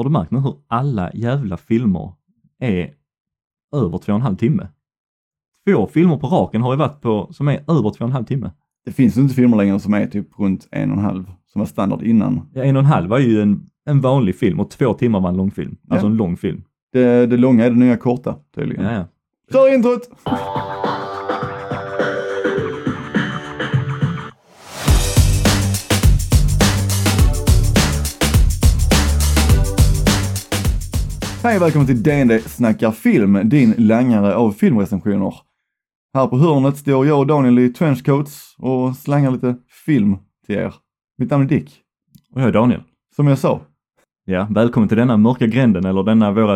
Har du märkt nu hur alla jävla filmer är över två och en halv timme? Två filmer på raken har ju varit på som är över två och en halv timme. Det finns ju inte filmer längre som är typ runt en och en halv, som var standard innan. Ja, en och en halv var ju en, en vanlig film och två timmar var en långfilm. Alltså Ja. en lång film. Det, det långa är det nya korta, tydligen. Ja, ja. Kör introt! Hej och välkommen till DND snackar film, din langare av filmrecensioner. Här på hörnet står jag och Daniel i trenchcoats och slangar lite film till er. Mitt namn är Dick, Och jag är Daniel. som jag sa. Ja, välkommen till denna mörka gränden eller denna våra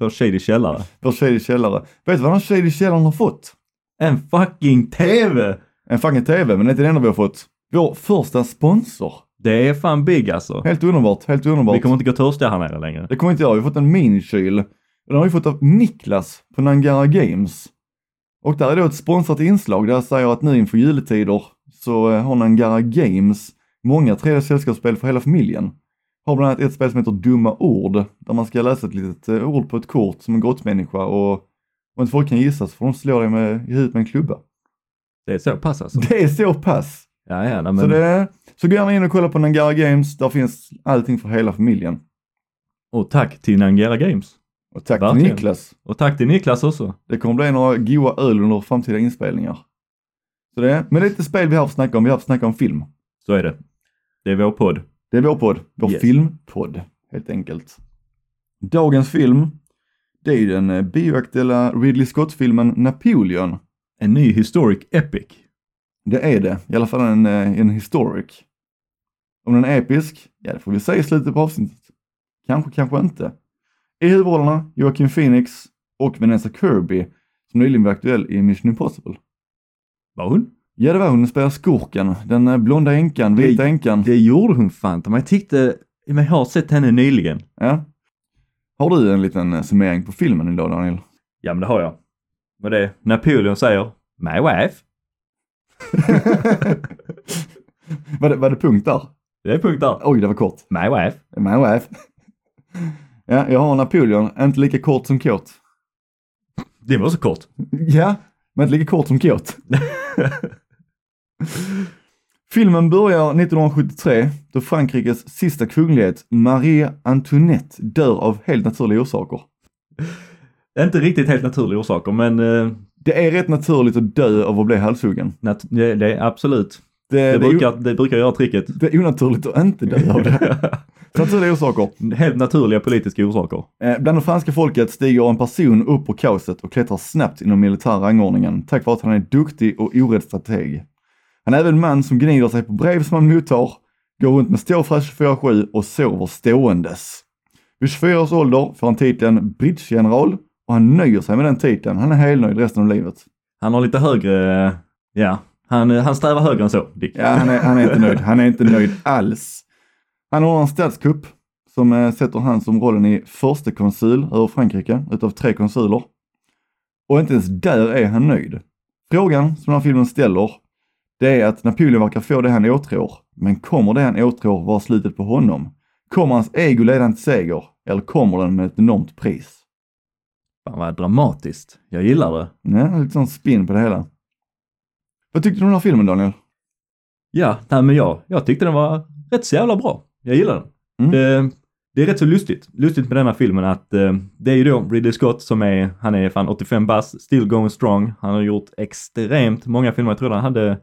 vår shady källare. Vår shady källare. Vet du vad den shady källaren har fått? En fucking TV! En fucking TV, men det är inte det enda vi har fått. Vår första sponsor. Det är fan big alltså. Helt underbart, helt underbart. Vi kommer inte gå törstiga här nere längre. Det kommer inte jag. Vi har fått en minikyl. Den har vi fått av Niklas på Nangara Games. Och där är då ett sponsrat inslag där jag säger att nu inför juletider så eh, har Nangara Games många 3D-sällskapsspel för hela familjen. Har bland annat ett spel som heter Dumma ord, där man ska läsa ett litet eh, ord på ett kort som en grottmänniska och om inte folk kan gissa så får de slå dig med, i huvudet med en klubba. Det är så pass alltså. Det är så pass! Ja, ja, men Så, det, så gå gärna in och kolla på Nangara Games, där finns allting för hela familjen. Och tack till Nangera Games. Och tack Verkligen. till Niklas. Och tack till Niklas också. Det kommer bli några goa öl under framtida inspelningar. Så det, men det är inte spel vi har för att snacka om, vi har för att snacka om film. Så är det. Det är vår podd. Det är vår podd, vår Yes. filmpodd helt enkelt. Dagens film, det är ju den eh, bioaktuella Ridley Scott-filmen Napoleon. En ny historic epic. Det är det, i alla fall en, eh, en historic. Om den är episk, ja det får vi se i slutet på avsnittet. Kanske, kanske inte. I huvudrollerna Joaquin Phoenix och Vanessa Kirby, som nyligen var aktuell i Mission Impossible. Var hon? Ja, det var hon. Hon spelade skurken. Den eh, blonda änkan, vita änkan. Det gjorde hon fan men jag tyckte, jag har sett henne nyligen. Ja. Har du en liten eh, summering på filmen idag, Daniel? Ja men det har jag. Vad det? Napoleon säger My wife. var, det, var det punkt där? Det är punkt där. Oj, det var kort. My wife. My wife. ja, jag har Napoleon. Inte lika kort som kåt. Det var så kort. Ja, men inte lika kort som kåt. Filmen börjar 1973 då Frankrikes sista kunglighet, Marie Antoinette, dör av helt naturliga orsaker. Inte riktigt helt naturliga orsaker men eh, Det är rätt naturligt att dö av att bli halshuggen. nat- det, det är absolut. Det, Det, brukar, det brukar göra tricket. det är onaturligt att inte dö av det. Naturliga orsaker. Helt naturliga politiska orsaker. Eh, Bland det franska folket stiger en person upp på kaoset och klättrar snabbt inom militära rangordningen tack vare att han är duktig och orädd strateg. Han är även en man som gnider sig på brev som han mottar, går runt med ståfräs 24-7 och sover ståendes. Vid 24 års ålder får han titeln bridgegeneral och han nöjer sig med den titeln. Han är helnöjd resten av livet. Han har lite högre, ja, han, han strävar högre än så, Dick. Ja, han är, han är inte nöjd. Han är inte nöjd alls. Han har en statskupp som eh, sätter han som rollen i förste konsul över Frankrike utav tre konsuler. Och inte ens där är han nöjd. Frågan som den här filmen ställer, det är att Napoleon verkar få det han åtrår. Men kommer det han åtrår vara slutet på honom? Kommer hans ego leda till seger? Eller kommer den med ett enormt pris? Fan vad dramatiskt. Jag gillar det. Ja, lite sån spin på det hela. Vad tyckte du om den här filmen Daniel? Ja, nej men jag, jag tyckte den var rätt så jävla bra. Jag gillar den. Mm. Det, det är rätt så lustigt, lustigt med denna filmen att eh, det är ju då Ridley Scott som är, han är fan 85 bass, still going strong. Han har gjort extremt många filmer. Jag tror han hade,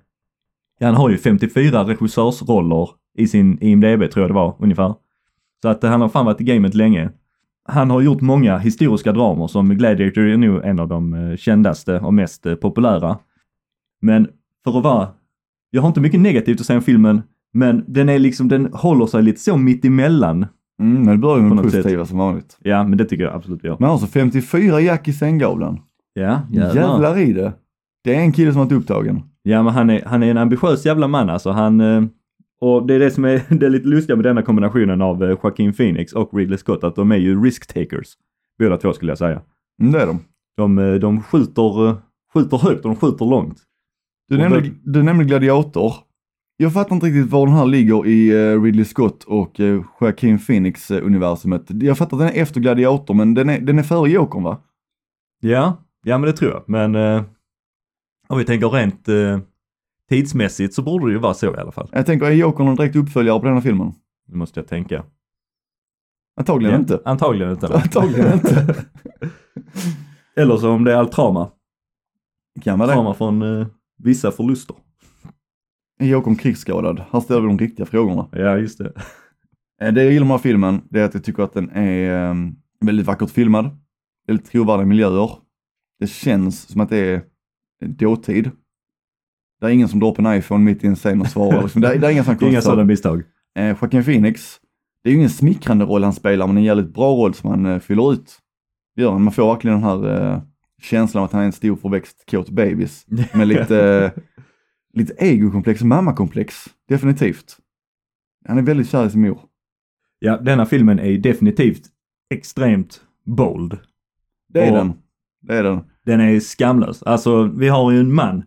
ja han har ju 54 regissörsroller i sin IMDB tror jag det var ungefär. Så att eh, han har fan varit i gamet länge. Han har gjort många historiska dramer som Gladiator är nog en av de eh, kändaste och mest eh, populära. Men för att vara, jag har inte mycket negativt att säga om filmen, men den är liksom, den håller sig lite så mitt emellan. Mm, men det börjar ju med positiva som vanligt. Ja, men det tycker jag absolut vi gör. Men alltså 54 jack i sänggavlan. Ja, Jävlar. i det. Det är en kille som har varit upptagen. Ja, men han är, han är en ambitiös jävla man alltså. Han, eh, och det är det som är det är lite lustiga med denna kombinationen av eh, Joaquin Phoenix och Ridley Scott, att de är ju risk takers. Båda två skulle jag säga. Mm, det är de. De, eh, de skjuter, eh, skjuter högt och de skjuter långt. Du nämnde, du nämnde Gladiator. Jag fattar inte riktigt var den här ligger i eh, Ridley Scott och Joaquin Phoenix universumet. Jag fattar att den är efter Gladiator, men den är, den är före Jokern va? Ja, ja men det tror jag. Men uh, om vi tänker rent uh, tidsmässigt så borde det ju vara så i alla fall. Jag tänker, är Jokern en direkt uppföljare på den här filmen? Det måste jag tänka. Antagligen Ja, inte. Antagligen inte. Antagligen inte. Eller så om det är allt trauma. Kan vara det. Trauma från uh, vissa förluster. Är Jokern krigsskadad? Här ställer vi de riktiga frågorna. Ja, just det. Eh, Det jag gillar med den här filmen, det är att jag tycker att den är eh, väldigt vackert filmad. Väldigt trovärdiga miljöer. Det känns som att det är dåtid. Det är ingen som upp en iPhone mitt i en scen och svarar. Liksom. Det, är, det är inga sådana Inga konstiga sådana misstag. Eh, Joaquin Phoenix, det är ju ingen smickrande roll han spelar, men en jävligt bra roll som han eh, fyller ut. Det gör han. Man får verkligen den här eh, känslan av att han är en stor förväxt kåt bebis. Med lite, eh, lite egokomplex, mammakomplex. Definitivt. Han är väldigt kär i sin mor. Ja, denna filmen är definitivt extremt bold. Det är Och- den. Det är den. Den är skamlös. Alltså, vi har ju en man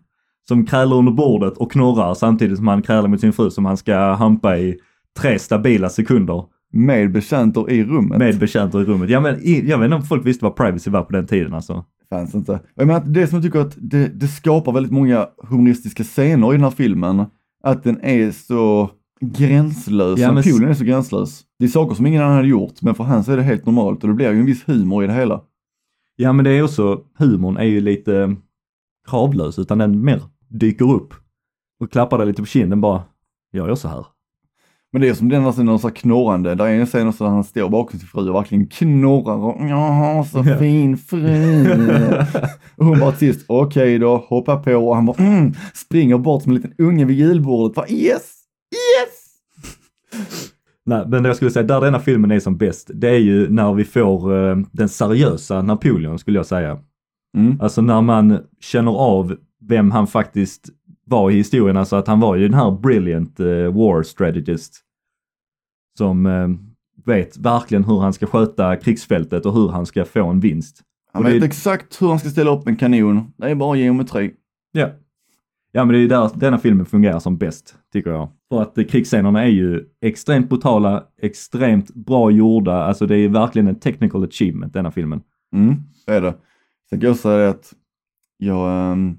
som krälar under bordet och knorrar samtidigt som han krälar mot sin fru som han ska hampa i tre stabila sekunder Med betjänter i rummet. med betjänter i rummet. Ja, men jag vet inte om folk visste vad privacy var på den tiden alltså. Fanns inte. Jag menar, det som jag tycker att det, det skapar väldigt många humoristiska scener i den här filmen. Att den är så gränslös. Ja, men- Napoleon är så gränslös. Det är saker som ingen annan hade gjort, men för han så är det helt normalt och det blir ju en viss humor i det hela. Ja, men det är också, humorn är ju lite kravlös utan den mer dyker upp och klappar dig lite på kinden bara, jag gör så här. Men det är som den scenen, så här knorrande. Där är en scen där han står bakom sin fru och verkligen knorrar och jag har så fin fru. och hon bara till sist, okej då, hoppa på och han bara mm, springer bort som en liten unge vid julbordet. Bara, yes, yes! Nej, men jag skulle säga där denna filmen är som bäst, det är ju när vi får eh, den seriösa Napoleon skulle jag säga. Mm. Alltså när man känner av vem han faktiskt var i historien, alltså att han var ju den här brilliant eh, war strategist. Som eh, vet verkligen hur han ska sköta krigsfältet och hur han ska få en vinst. Han Och det- vet exakt hur han ska ställa upp en kanon. Det är bara geometri. Ja. Ja men det är ju där denna filmen fungerar som bäst, tycker jag. För att eh, krigsscenerna är ju extremt brutala, extremt bra gjorda, alltså det är verkligen en technical achievement denna filmen. Mm, det är det. Sen kan jag säga att jag, ehm,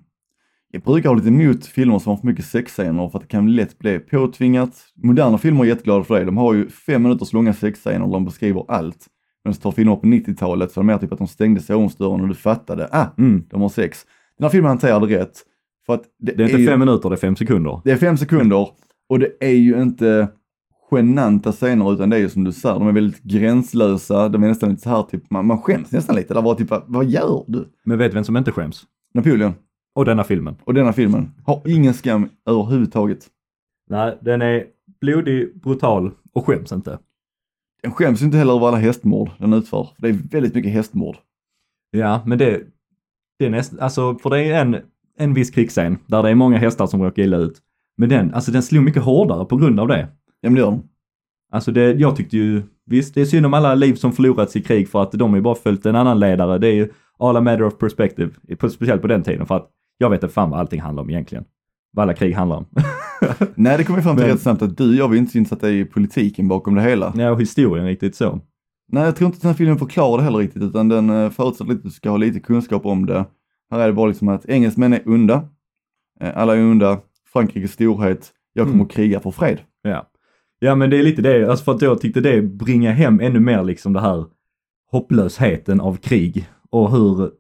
jag brukar ha lite emot filmer som har för mycket sexscener för att det kan lätt bli påtvingat. Moderna filmer är jätteglada för det. De har ju fem minuters långa sexscener där de beskriver allt. Men så tar filmer på 90-talet så är det mer typ att de stängde sovrumsdörren och du fattade, ah, Mm. de har sex. Den här filmen hanterar det rätt. För att det, Det är inte ju, fem minuter, det är fem sekunder. det är fem sekunder och det är ju inte genanta scener utan det är ju som du säger, de är väldigt gränslösa. De är nästan lite så här typ, man, man skäms nästan lite. Där var typ, vad gör du? Men vet du vem som inte skäms? Napoleon Och denna filmen. och denna filmen har ingen skam överhuvudtaget. Nej, den är blodig, brutal och skäms inte. Den skäms inte heller över alla hästmord den utför. För det är väldigt mycket hästmord. Ja, men det, det är nästan, alltså för det är en, en viss krigsscen där det är många hästar som råkar illa ut. Men den, alltså den slog mycket hårdare på grund av det. Ja men det gör de. Alltså det, jag tyckte ju, visst det är synd om alla liv som förlorats i krig för att de har ju bara följt en annan ledare. Det är ju all a matter of perspective, speciellt på den tiden för att jag vet inte fan vad allting handlar om egentligen. Vad alla krig handlar om. Nej det kommer vi fram till Men- rätt snabbt att du och jag var inte så insatta i politiken bakom det hela. ja, och historien riktigt så. Nej jag tror inte att den här filmen förklarar det heller riktigt utan den uh, förutsätter att du ska ha lite kunskap om det. Här är det bara liksom att engelsmän är onda. Eh, alla är onda. Frankrikes storhet. Jag kommer Mm. att kriga för fred. Ja. Ja men det är lite det, alltså för att jag tyckte det bringar hem ännu mer liksom det här hopplösheten av krig och hur,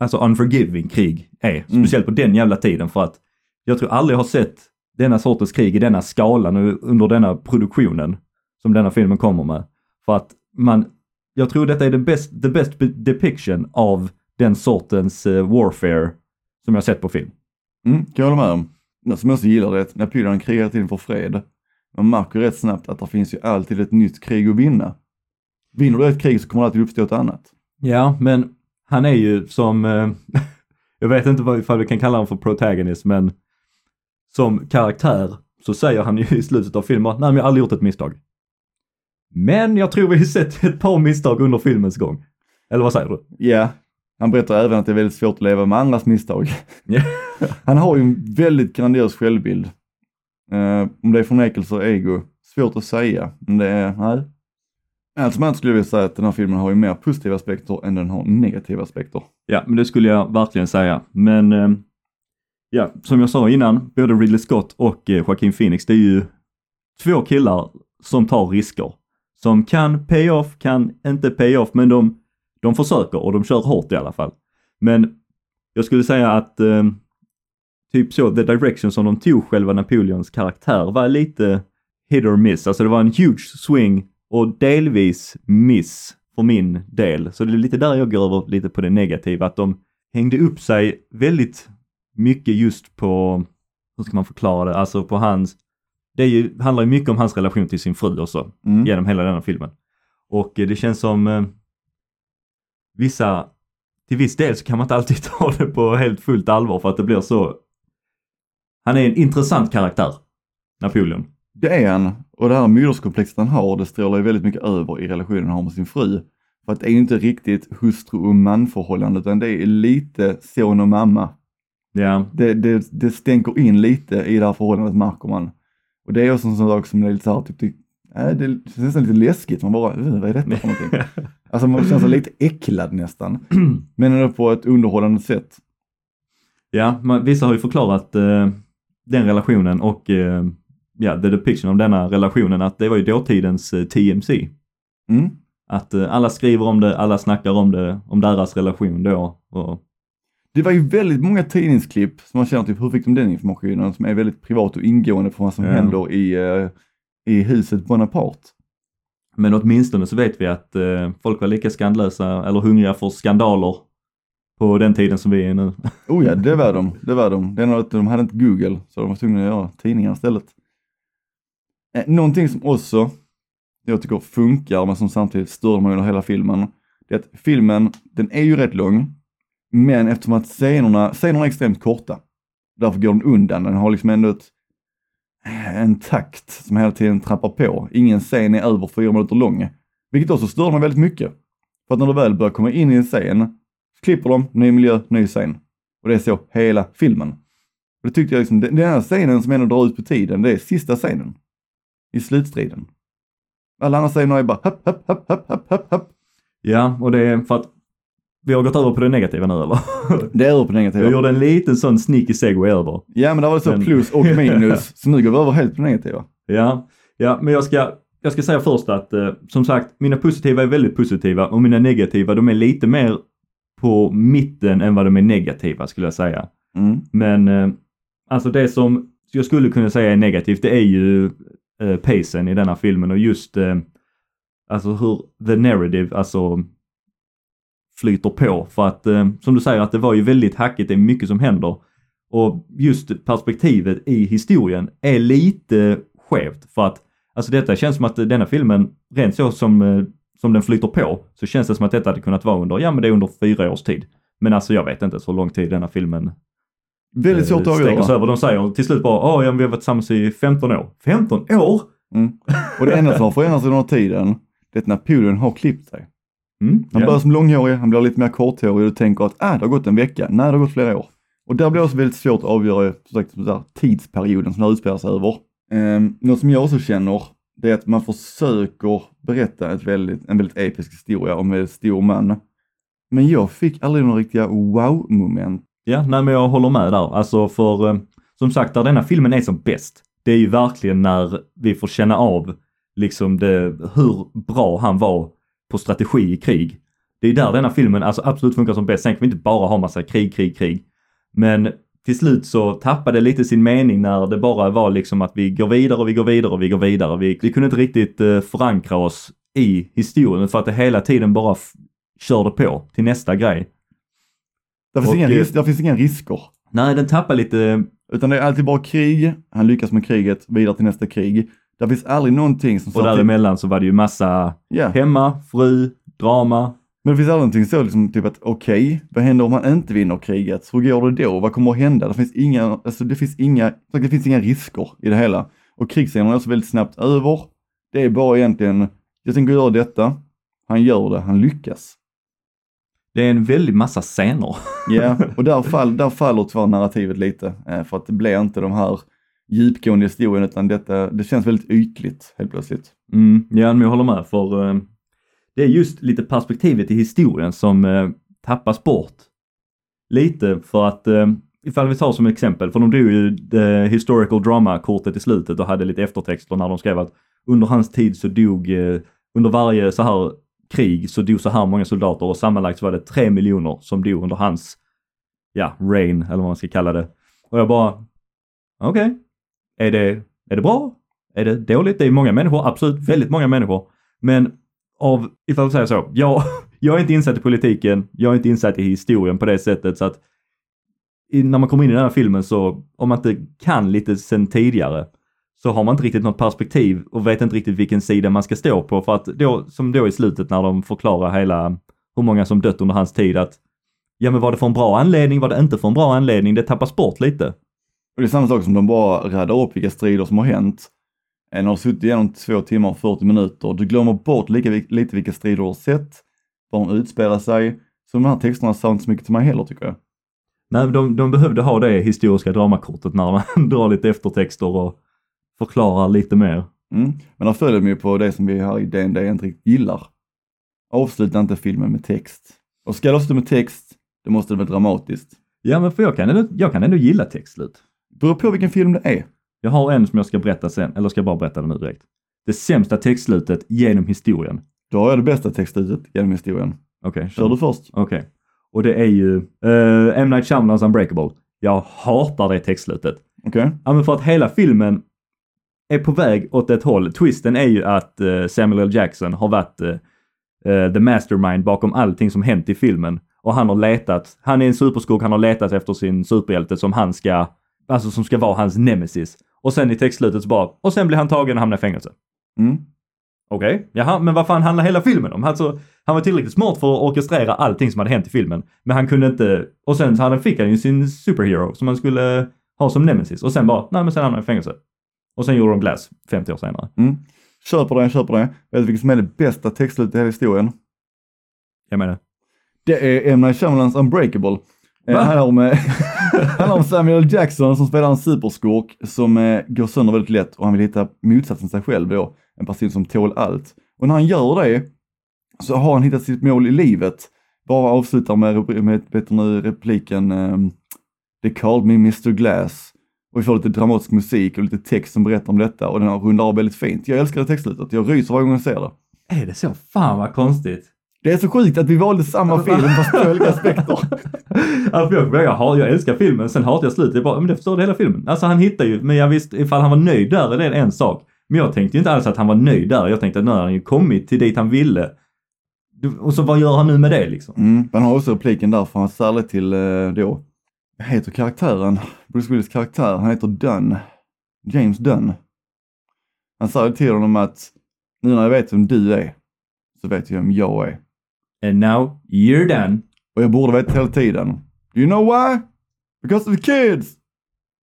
alltså unforgiving krig är. Mm. Speciellt på den jävla tiden för att jag tror aldrig jag har sett denna sortens krig i denna skalan och under denna produktionen som denna filmen kommer med. För att man, jag tror detta är the best, the best depiction av den sortens eh, warfare som jag sett på film. Mm, kan jag hålla med om. Något som jag också gillar det är att Napoleon krigar tiden för fred. Man märker rätt snabbt att det finns ju alltid ett nytt krig att vinna. Vinner du ett krig så kommer det alltid uppstå ett annat. Ja, men han är ju som, eh, jag vet inte vad ifall vi kan kalla honom för protagonist, men som karaktär så säger han ju i slutet av filmen, nej men jag har aldrig gjort ett misstag. Men jag tror vi har sett ett par misstag under filmens gång. Eller vad säger du? Ja, han berättar även att det är väldigt svårt att leva med andras misstag. Han har ju en väldigt grandios självbild. Eh, om det är förnekelse och ego, svårt att säga. Men det är, nej. Allt som allt skulle jag vilja säga att den här filmen har ju mer positiva aspekter än den har negativa aspekter. Ja, men det skulle jag verkligen säga. Men eh, ja, som jag sa innan, både Ridley Scott och eh, Joaquin Phoenix, det är ju två killar som tar risker. Som kan pay off, kan inte pay off, men de, de försöker och de kör hårt i alla fall. Men jag skulle säga att eh, typ så, the direction som de tog själva Napoleons karaktär var lite hit or miss. Alltså det var en huge swing och delvis miss för min del. Så det är lite där jag går över lite på det negativa, att de hängde upp sig väldigt mycket just på, hur ska man förklara det, alltså på hans, det är ju, handlar ju mycket om hans relation till sin fru och så, Mm. genom hela denna filmen. Och eh, det känns som eh, vissa, till viss del så kan man inte alltid ta det på helt fullt allvar för att det blir så, han är en intressant karaktär, Napoleon. Det är han. Och det här moderskomplexet han har, det strålar ju väldigt mycket över i relationen han har med sin fru. För att det är ju inte riktigt hustru och manförhållande, utan det är lite son och mamma. Ja, Det, det, det stänker in lite i det här förhållandet märker man. Och det är också en sån sak som är lite så här, typ, det, äh, det känns nästan lite läskigt. Man bara, "Ugh, vad är detta för någonting? Alltså man känner sig lite äcklad nästan. Men ändå på ett underhållande sätt. Ja, man, vissa har ju förklarat eh, den relationen och eh, ja, the depiction av denna relationen att det var ju dåtidens eh, TMC. Mm. Att eh, alla skriver om det, alla snackar om det, om deras relation då. Och, Det var ju väldigt många tidningsklipp som man känner typ, hur fick de den informationen som är väldigt privat och ingående för vad som Ja. händer i, eh, i huset Bonaparte. men åtminstone så vet vi att eh, folk var lika skandalösa eller hungriga för skandaler på den tiden som vi är nu. Oh ja, det var de. Det var de. Det är nog att de hade inte Google, så de var tvungna att göra tidningar istället. Eh, någonting som också jag tycker funkar, men som samtidigt stör mig under hela filmen, det är att filmen, den är ju rätt lång, men eftersom att scenerna, scenerna är extremt korta, därför går den undan. Den har liksom ändå ett, eh, en takt som hela tiden trappar på. Ingen scen är över fyra minuter lång, vilket också stör mig väldigt mycket. För att när du väl börjar komma in i en scen, klipper de, ny miljö, ny scen. Och det är så hela filmen. Och det tyckte jag liksom, den här scenen som ändå drar ut på tiden, det är sista scenen. I slutstriden. Alla andra scener är bara hopp, hopp, hopp, hopp, hopp, hopp, hopp. Ja, och det är för att vi har gått över på det negativa nu eller? Det är över på Jag negativa. gjorde en liten sån sneaky segway över. Ja men det var så Men- plus och minus, så nu går vi över helt på negativa. Ja, ja men jag ska, jag ska säga först att eh, som sagt, mina positiva är väldigt positiva och mina negativa de är lite mer på mitten än vad de är negativa skulle jag säga. Mm. Men eh, alltså det som jag skulle kunna säga är negativt det är ju eh, pacen i denna filmen och just eh, alltså hur the narrative alltså flyter på för att eh, som du säger att det var ju väldigt hackigt, det är mycket som händer och just perspektivet i historien är lite skevt för att alltså detta känns som att denna filmen rent så som, eh, som den flyter på så känns det som att detta hade kunnat vara under, ja men det är under fyra års tid. Men alltså jag vet inte så lång tid denna filmen Väldigt svårt att avgöra. över. De säger till slut bara, åh ja, vi har varit tillsammans i 15 år. 15 år? Mm. Och det enda som har förändrats under tiden, det är att Napoleon har klippt sig. Mm, Han ja. börjar som långhårig, han blir lite mer korthårig och du tänker att ah, det har gått en vecka. Nej, det har gått flera år. Och där blir det också väldigt svårt att avgöra som sagt, där tidsperioden som det utspelar sig över. Um, något som jag också känner, det är att man försöker berätta ett väldigt, en väldigt episk historia om en väldigt stor man. Men jag fick aldrig några riktiga wow-moment. Ja, nej men jag håller med där. Alltså för, eh, som sagt, där denna filmen är som bäst, det är ju verkligen när vi får känna av liksom det, hur bra han var på strategi i krig. Det är där denna filmen alltså absolut funkar som bäst. Sen kan vi inte bara ha massa krig, krig, krig. Men till slut så tappade det lite sin mening när det bara var liksom att vi går vidare och vi går vidare och vi går vidare. Vi, vi kunde inte riktigt eh, förankra oss i historien för att det hela tiden bara körde på till nästa grej. Där finns, Och, inga, eh, där finns inga risker. Nej, den tappar lite Utan det är alltid bara krig, han lyckas med kriget, vidare till nästa krig. Där finns aldrig någonting som... Och däremellan så var det ju massa Ja, hemma, fru, drama. men det finns aldrig någonting så liksom typ att okej, vad händer om han inte vinner kriget? Hur går det då? Vad kommer att hända? Det finns inga, alltså det finns inga, det finns inga risker i det hela. Och krigsscenerna är också väldigt snabbt över. Det är bara egentligen, jag tänker göra detta, han gör det, han lyckas. Det är en väldig massa scener. Ja, och där, fall, där faller tyvärr narrativet lite, eh, för att det blir inte de här djupgående historien utan detta, det känns väldigt ytligt helt plötsligt. Mm, ja, men jag håller med för eh, det är just lite perspektivet i historien som eh, tappas bort. Lite för att eh, ifall vi tar som exempel, för de drog ju the historical drama-kortet i slutet och hade lite eftertexter när de skrev att under hans tid så dog, eh, under varje så här krig så dog så här många soldater och sammanlagt var det tre miljoner som dog under hans, ja, reign eller vad man ska kalla det. Och jag bara, okej, okay. är, det, är det bra? Är det dåligt? Det är många människor, absolut väldigt många människor. Men av, ifall vi säger så, jag, jag är inte insatt i politiken, jag är inte insatt i historien på det sättet så att när man kommer in i den här filmen så, om man inte kan lite sen tidigare, så har man inte riktigt något perspektiv och vet inte riktigt vilken sida man ska stå på för att då, som då i slutet när de förklarar hela, hur många som dött under hans tid att ja men var det för en bra anledning, var det inte för en bra anledning, det tappas bort lite. Och det är samma sak som de bara räddar upp vilka strider som har hänt. En har suttit igenom två timmar och 40 minuter, du glömmer bort lika lite vilka strider du har sett, var de utspelar sig. Så de här texterna sa inte så mycket till mig heller tycker jag. Nej, de, de behövde ha det historiska dramakortet när man drar lite eftertexter och förklarar lite mer. Mm. Men där följer de ju på det som vi här i DND inte riktigt gillar. Avsluta inte filmen med text. Och ska du avsluta med text, då måste det vara dramatiskt. Ja, men för jag kan ändå, jag kan ändå gilla textslut. Beror på vilken film det är. Jag har en som jag ska berätta sen, eller ska jag bara berätta den nu direkt. Det sämsta textslutet genom historien. Då har jag det bästa textslutet genom historien. Okej. Okay, Kör du först. Okej. Okay. Och det är ju uh, M. Night Shyamalans Unbreakable. Jag hatar det textslutet. Okej. Okay. Ja men för att hela filmen är på väg åt ett håll. Twisten är ju att uh, Samuel L. Jackson har varit uh, the mastermind bakom allting som hänt i filmen. Och han har letat, han är en superskurk, han har letat efter sin superhjälte som han ska, alltså som ska vara hans nemesis. Och sen i textslutet så bara, och sen blir han tagen och hamnar i fängelse. Mm. Okej, okay. jaha, men vad fan handlar hela filmen om? Alltså, han var tillräckligt smart för att orkestrera allting som hade hänt i filmen. Men han kunde inte, och sen så fick han ju sin superhero som han skulle ha som nemesis. Och sen bara, nej men sen hamnade han i fängelse. Och sen gjorde de Glass 50 år senare. Mm. Köper det, köper det. Vet du vilket som är det bästa textslutet i hela historien? Jag menar? Det är M. Night Shyamalans Unbreakable. Det handlar om, eh, handlar om Samuel Jackson som spelar en superskurk som eh, går sönder väldigt lätt och han vill hitta motsatsen sig själv då. En person som tål allt. Och när han gör det så har han hittat sitt mål i livet. Bara avslutar med, med vet nu, repliken um, They called me Mr Glass. Och vi får lite dramatisk musik och lite text som berättar om detta och den rundar av väldigt fint. Jag älskar det textslutet, jag ryser varje gång jag ser det. Är det så? Fan vad konstigt. Det är så sjukt att vi valde samma film fast på olika aspekter. alltså, jag, jag, jag älskar filmen, sen hatar jag slutet. Jag bara, men det förstår du hela filmen. Alltså han hittar ju, men jag visste ifall han var nöjd där är det en sak. Men jag tänkte inte alls att han var nöjd där. Jag tänkte att nu har han ju kommit till dit han ville. Och så vad gör han nu med det liksom? Mm, han har också repliken där för han särskilt till eh, då, heter karaktären? Bruce Willis karaktär, han heter Dunn. James Dunn. Han sa till honom att nu när jag vet vem du är så vet jag vem jag är. And now you're done. Och jag borde veta hela tiden. Do you know why? Because of the kids!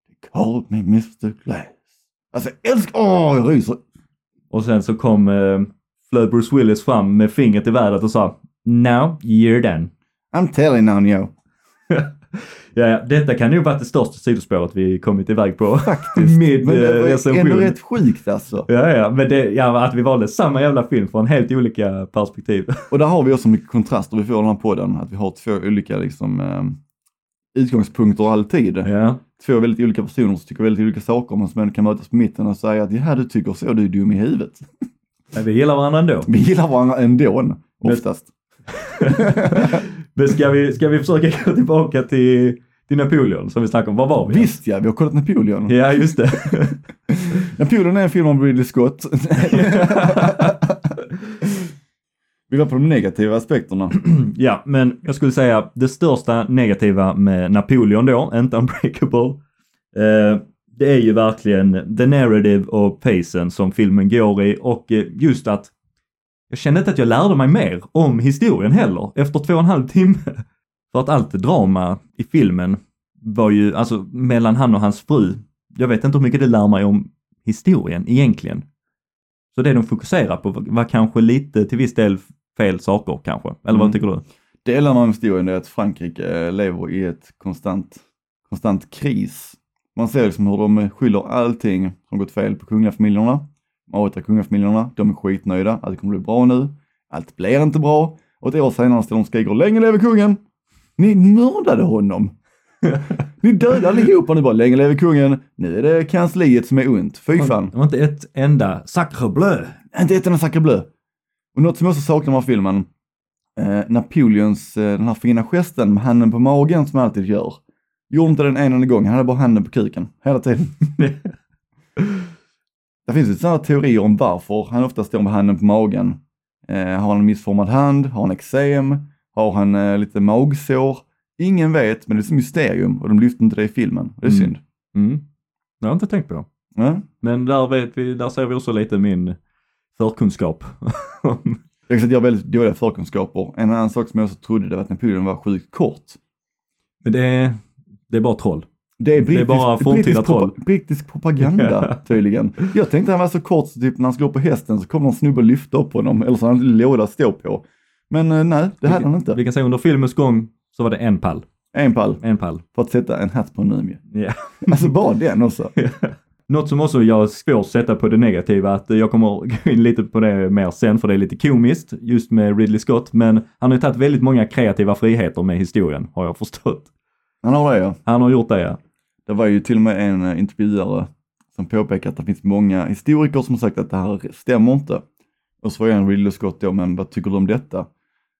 They called me Mr Glass. Alltså jag älskar, åh jag ryser. Och sen så kom, eh, flög Bruce Willis fram med fingret i vädret och sa Now you're done. I'm telling on you. ja, detta kan nog varit det största sidospåret vi kommit iväg på. Faktiskt. Med men det var recension. ändå rätt sjukt alltså. Ja, ja, men det, ja, att vi valde samma jävla film från helt olika perspektiv. Och där har vi också mycket kontraster vi får den här podden. Att vi har två olika liksom, eh, utgångspunkter alltid. Ja. Två väldigt olika personer som tycker väldigt olika saker men som ändå kan mötas på mitten och säga att ja, du tycker så, du är dum i huvudet. Men vi gillar varandra ändå. Vi gillar varandra ändå, oftast. Men ska vi, ska vi försöka gå tillbaka till, till Napoleon som vi snackade om? Var var vi? Visst ja, vi har kollat Napoleon. Ja, just det. Napoleon är en film om Ridley Scott. vi var på de negativa aspekterna. ja, men jag skulle säga det största negativa med Napoleon då, inte Unbreakable, eh, det är ju verkligen the narrative och pacen som filmen går i och eh, just att jag kände inte att jag lärde mig mer om historien heller efter två och en halv timme. För att allt drama i filmen var ju, alltså mellan han och hans fru, jag vet inte hur mycket det lär mig om historien egentligen. Så det de fokuserar på var kanske lite till viss del fel saker kanske, eller vad mm. tycker du? Delarna av historien är att Frankrike lever i ett konstant, konstant kris Man ser liksom hur de skyller allting som gått fel på kungafamiljerna. Avrättar kungafamiljerna, de är skitnöjda, allt kommer bli bra nu. Allt blir inte bra. Och ett år senare står de och skriker länge leve kungen! Ni mördade honom! Ni dödade allihopa nu bara, länge leve kungen! Nu är det kansliet som är ont, fy fan. Det var inte ett enda sacre bleu. Inte ett enda sacre bleu. Och något som jag också saknar med filmen, eh, Napoleons, eh, den här fina gesten med handen på magen som han alltid gör. Gjorde inte den en enda gång, han hade bara handen på kuken hela tiden. det finns ju sådana teorier om varför han ofta står med handen på magen. Eh, har han en missformad hand? Har han eksem? Har han eh, lite magsår? Ingen vet, men det är ett mysterium och de lyfter inte det i filmen. Det är Mm. synd. Mm. Det har jag inte tänkt på. Ja. Men där vet vi, där ser vi också lite min förkunskap. Jag kan jag har väldigt dåliga förkunskaper. En annan sak som jag också trodde det var att Napoleon var sjukt kort. Men det är, det är bara troll. Det är, brittisk, bara forntida brittisk, troll. propa- brittisk propaganda tydligen. Jag tänkte han var så kort så typ när han skulle på hästen så kom någon snubbe och lyfte upp honom eller så hade han en låda att stå på. Men eh, nej, det hade han inte. Vi kan säga under filmens gång så var det en pall. En pall En pall. för att sätta en hatt på en mumie. Ja. Alltså bara den också. Något som också jag svårt att sätta på det negativa, att jag kommer gå in lite på det mer sen för det är lite komiskt just med Ridley Scott, men han har ju tagit väldigt många kreativa friheter med historien, har jag förstått. Han har det ja. Han har gjort det ja. Det var ju till och med en eh, intervjuare som påpekade att det finns många historiker som har sagt att det här stämmer inte. Och så var en Ridley Scott då, men vad tycker du om detta?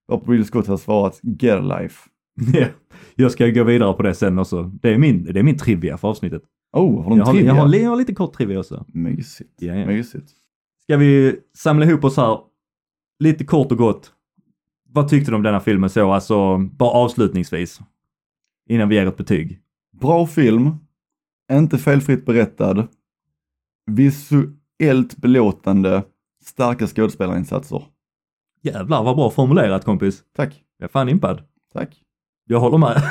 Och Ridley Scott har svarat, get a life. Ja, Jag ska gå vidare på det sen också. Det är min, det är min trivia för avsnittet. Oh, har de Jag har, trivia? jag, har, jag har lite kort trivia också. Mysigt. Ja, ja. Mysigt. Ska vi samla ihop oss här, lite kort och gott. Vad tyckte du om denna filmen så, alltså bara avslutningsvis? Innan vi ger ett betyg. Bra film, inte felfritt berättad, visuellt belåtande, starka skådespelarinsatser. Jävlar vad bra formulerat kompis. Tack, Jag är fan impad. tack. Jag håller med.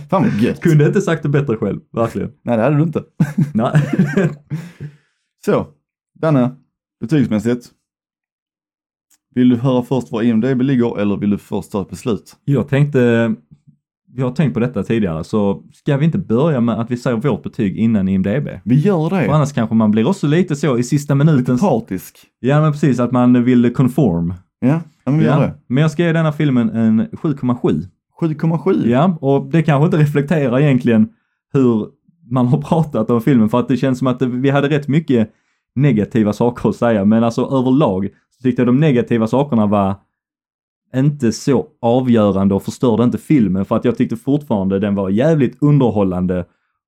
Fan vad gött. Kunde inte sagt det bättre själv, verkligen. Nej, det hade du inte. Nej. Så, Danne, betygsmässigt. Vill du höra först var IMDB ligger eller vill du först ta ett beslut? Jag tänkte, vi har tänkt på detta tidigare, så ska vi inte börja med att vi säger vårt betyg innan IMDB? Vi gör För det. annars kanske man blir också lite så i sista Lite minuten. partisk. Ja men precis, att man vill conform. Ja, men vi gör Ja. det. Men jag ska ge denna filmen en 7,7. 7,7. Ja, och det kanske inte reflekterar egentligen hur man har pratat om filmen för att det känns som att vi hade rätt mycket negativa saker att säga men alltså överlag så tyckte jag de negativa sakerna var inte så avgörande och förstörde inte filmen för att jag tyckte fortfarande den var jävligt underhållande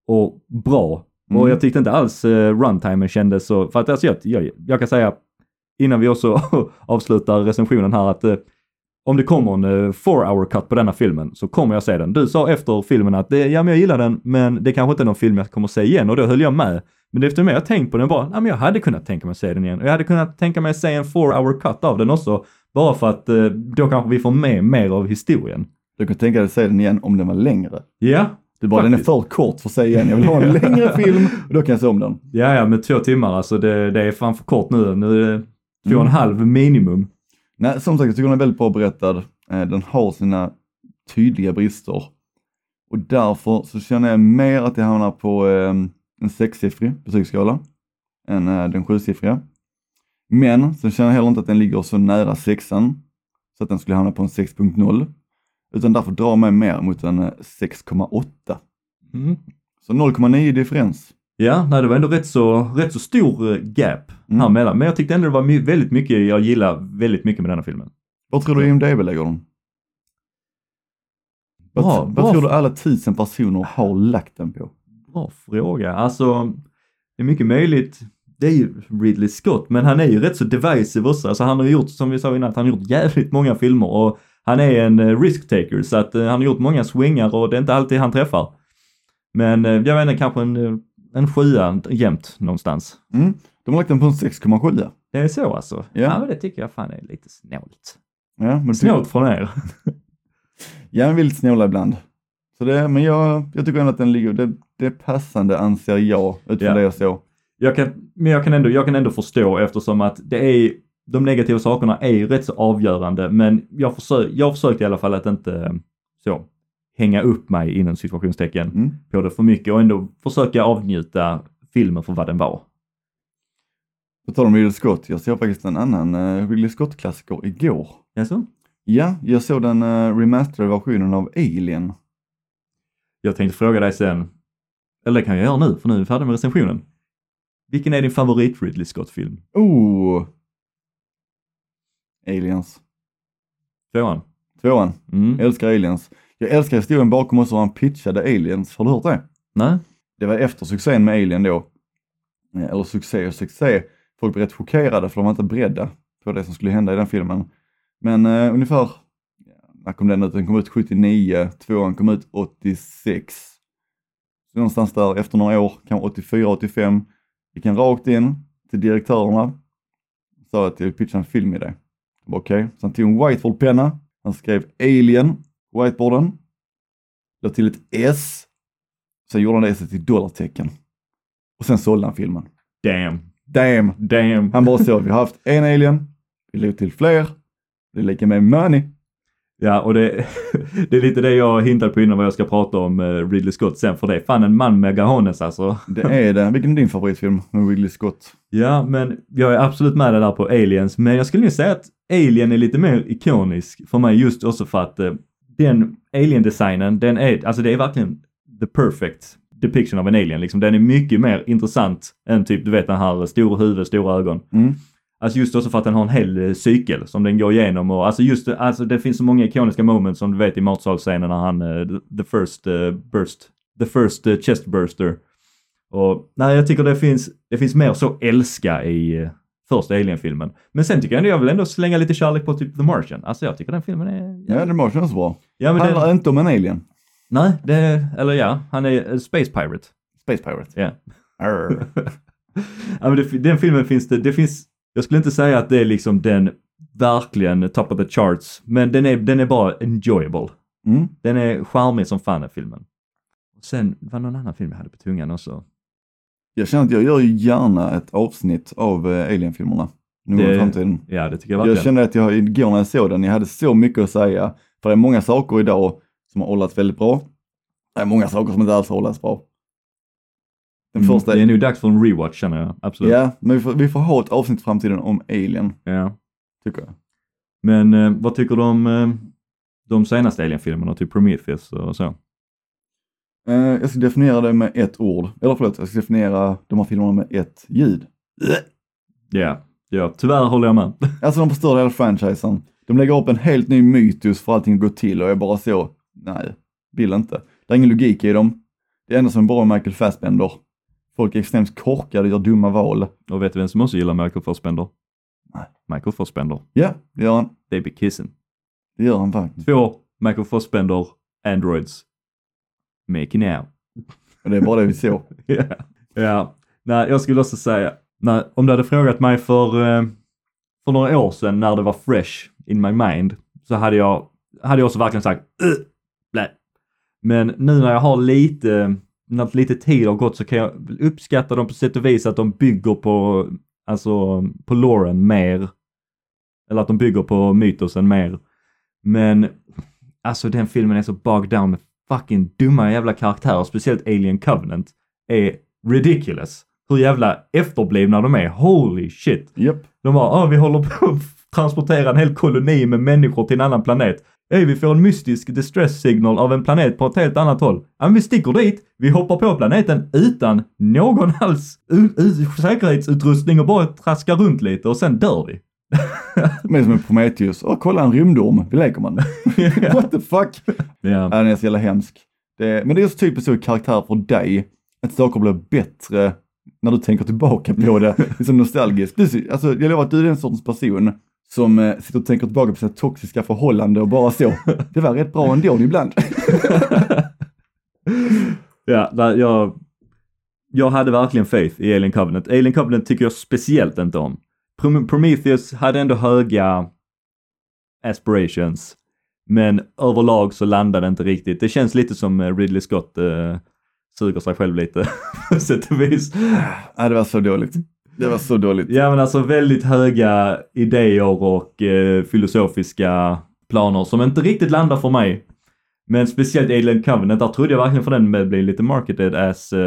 och bra. Mm. Och jag tyckte inte alls uh, runtimen kändes så, för att alltså jag, jag, jag kan säga innan vi också avslutar recensionen här att eh, om det kommer en uh, four hour cut på denna filmen så kommer jag se den. Du sa efter filmen att det, ja men jag gillar den men det kanske inte är någon film jag kommer se igen och då höll jag med. Men efter mer jag tänkt på den bara, men jag hade kunnat tänka mig att se den igen. Och jag hade kunnat tänka mig att se en four hour cut av den också. Bara för att eh, då kanske vi får med mer av historien. Du kan tänka dig att se den igen om den var längre. Ja, Du bara, den är Faktiskt. för kort för att se igen. Jag vill ha en längre film och då kan jag se om den. ja, ja med två timmar alltså det, det är fan för kort nu. Nu är det två och en Mm. halv minimum. Nej, som sagt, jag tycker den är väldigt bra berättad. Eh, Den har sina tydliga brister. Och därför så känner jag mer att jag hamnar på eh, en sexsiffrig betygsskala än eh, den sjusiffriga. Men så känner jag heller inte att den ligger så nära sexan så att den skulle hamna på en 6.0. Utan därför drar mig mer mot en eh, 6,8. Mm. Så 0,9 differens. Ja, nej, det var ändå rätt så, rätt så stor eh, gap Mm. här mellan. Men jag tyckte ändå det var my- väldigt mycket, jag gillar väldigt mycket med denna filmen. Vad tror du IMDB lägger den? Vad, vad tror du alla tusen personer har lagt den på? Bra fråga. Alltså, det är mycket möjligt. Det är ju Ridley Scott, men han är ju rätt så divisive också. Alltså han har gjort, som vi sa innan, han har gjort jävligt många filmer och han är en eh, risk-taker så att eh, han har gjort många swingar och det är inte alltid han träffar. Men eh, jag vet inte, kanske en, en sjua jämt någonstans. Mm. De har lagt den på en 6,7. Det är så alltså? Ja. ja men det tycker jag fan är lite snålt. Ja, men Snålt från er. Ja, men vi är lite snåla ibland. Så det, men jag, jag tycker ändå att den ligger, det, det är passande anser jag utifrån Ja. det jag såg. Jag kan, men jag kan, ändå, jag kan ändå förstå eftersom att det är, de negativa sakerna är ju rätt så avgörande men jag, försö, jag försökte i alla fall att inte så hänga upp mig inom situationstecken Mm. på det för mycket och ändå försöka avnjuta filmen för vad den var. På tal om Ridley Scott, jag såg faktiskt en annan uh, Ridley Scott-klassiker igår. Alltså? Ja, jag såg den uh, remasterade versionen av Alien. Jag tänkte fråga dig sen, eller det kan jag göra nu för nu är vi färdiga med recensionen. Vilken är din favorit Ridley Scott-film? Oh! Aliens. Tvåan? Tvåan. Mm. Jag älskar Aliens. Jag älskar historien bakom också hur han pitchade Aliens. Har du hört det? Nej? Det var efter succén med Alien då. Eh, Eller succé och succé. Folk blev rätt chockerade för de var inte beredda på det som skulle hända i den filmen. Men eh, ungefär, när kom den ut? Den kom ut 79, tvåan kom ut 86. Så någonstans där efter några år, kanske 84, 85, gick han rakt in till direktörerna. Sa att jag vill pitcha en film i det. Okej, okay. så han tog en whiteboardpenna. Han skrev Alien på whiteboarden. La till ett S. Sen gjorde han det S till dollartecken. Och sen sålde han filmen. Damn. Damn! Damn. Han bara så, vi har haft en alien, vi lägger till fler, det är lika med money. Ja, och det, det är lite det jag hintade på innan vad jag ska prata om eh, Ridley Scott sen, för det är fan en man med gahones alltså. Det är det. Vilken är din favoritfilm med Ridley Scott? Ja, men jag är absolut med dig där på Aliens, men jag skulle nog säga att Alien är lite mer ikonisk för mig just också för att eh, den Alien-designen, den är, alltså det är verkligen the perfect depiction av en alien liksom. Den är mycket mer intressant än typ, du vet den här stora huvud, stora ögon. Mm. Alltså just också för att den har en hel eh, cykel som den går igenom och alltså just det, alltså det finns så många ikoniska moments som du vet i matsalsscenen när han, eh, the- the first eh, burst, the first eh, chest burster. Och nej, jag tycker det finns, det finns mer så älska i eh, första Alien-filmen. Men sen tycker jag ändå, jag vill ändå slänga lite kärlek på typ The Martian. Alltså jag tycker den filmen är... Ja, den Martian är så bra. ja men Handlar det, inte om en alien. nej, det, eller ja, han är Space Pirate. Space Pirate. Ja. Arr. ja men det, den filmen finns det, det finns, jag skulle inte säga att det är liksom den verkligen top of the charts, men den är, den är bara enjoyable. Mm. Den är charmig som fan den filmen. Och sen var det någon annan film jag hade på tungan också. Jag känner att jag gör ju gärna ett avsnitt av eh, Alien-filmerna. Nu Det- i framtiden. Ja det tycker jag Jag verkligen. kände att jag igår när jag såg den, jag hade så mycket att säga. För det är många saker idag som har hållits väldigt bra. Det är många saker som inte alls har hållits bra. Den Mm, första, Det är nog dags för en rewatch känner jag, absolut. ja, men vi får, vi får ha ett avsnitt i framtiden om Alien, Ja. tycker jag. Men eh, vad tycker du om eh, de senaste Alien-filmerna, typ Prometheus och så? Eh, jag ska definiera det med ett ord. Eller förlåt, jag ska definiera de här filmerna med ett ljud. Ja, ja, tyvärr håller jag med. Alltså de förstör hela franchisen. De lägger upp en helt ny mytus för allting går till och jag bara så, nej, vill inte. Det är ingen logik i dem. Det enda som är bra är Michael Fassbender. Folk är extremt korkade, gör dumma val. Och vet du vem som också gillar Michael Fassbender? Nej. Michael Fassbender. Ja, det gör han. Blir kissen. Det gör han faktiskt. Två Michael Fassbender Androids. Making out. Och det är bara det vi såg. Ja. ja. Nej, jag skulle också säga, nej, om du hade frågat mig för, eh, för några år sedan när det var fresh in my mind så hade jag, hade jag också verkligen sagt "Ugh, blä. Men nu när jag har lite, när lite tid har gått så kan jag uppskatta dem på sätt och vis att de bygger på, alltså på loren mer. Eller att de bygger på mytosen mer. Men alltså den filmen är så bogged down med fucking dumma jävla karaktärer, speciellt Alien Covenant, är ridiculous. Hur jävla efterblivna de är. Holy shit. Japp. De bara, ah, vi håller på att transportera en hel koloni med människor till en annan planet. Ey, vi får en mystisk distress signal av en planet på ett helt annat håll. Ja, men vi sticker dit, vi hoppar på planeten utan någon alls säkerhetsutrustning och bara traskar runt lite och sen dör vi. Men som en Prometheus. Åh, kolla en rymdorm. Vi leker man. What the fuck? Ja, den är så jävla hemsk. Det, men det är så typiskt så karaktär för dig, att saker blir bättre när du tänker tillbaka på det. Så nostalgiskt. Du, alltså, jag lovar att du är den sortens person som eh, sitter och tänker tillbaka på sina toxiska förhållanden och bara så. Det var rätt bra ändå ibland. ja, där jag, jag hade verkligen faith i Alien Covenant. Alien Covenant tycker jag speciellt inte om. Prom- Prometheus hade ändå höga aspirations. Men överlag så landade det inte riktigt. Det känns lite som eh, Ridley Scott eh, suger sig själv lite på sätt och vis. Ja, det var så dåligt. Det var så dåligt. Ja men alltså väldigt höga idéer och eh, filosofiska planer som inte riktigt landar för mig. Men speciellt Alien Covenant, där trodde jag verkligen för den med bli lite marketed as uh,